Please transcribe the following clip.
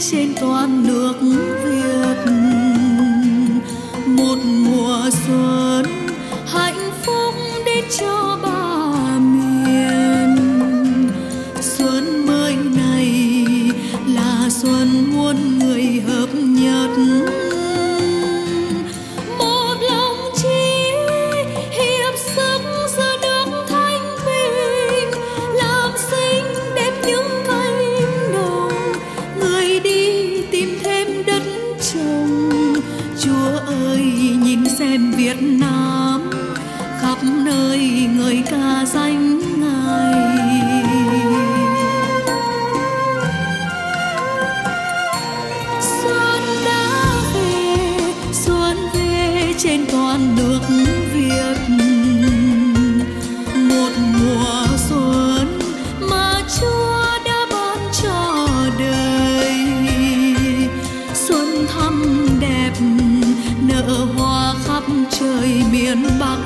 trên toàn nước Việt. Một mùa xuân hạnh phúc đến cho ba miền. Xuân mới này là xuân muôn người hợp nhất. em Việt Nam, khắp nơi người ca danh ngài. Xuân đã về, xuân về trên toàn nước Việt. Một mùa xuân mà Chúa đã ban cho đời. Xuân thắm đẹp nở hoa khắp trời miền Bắc.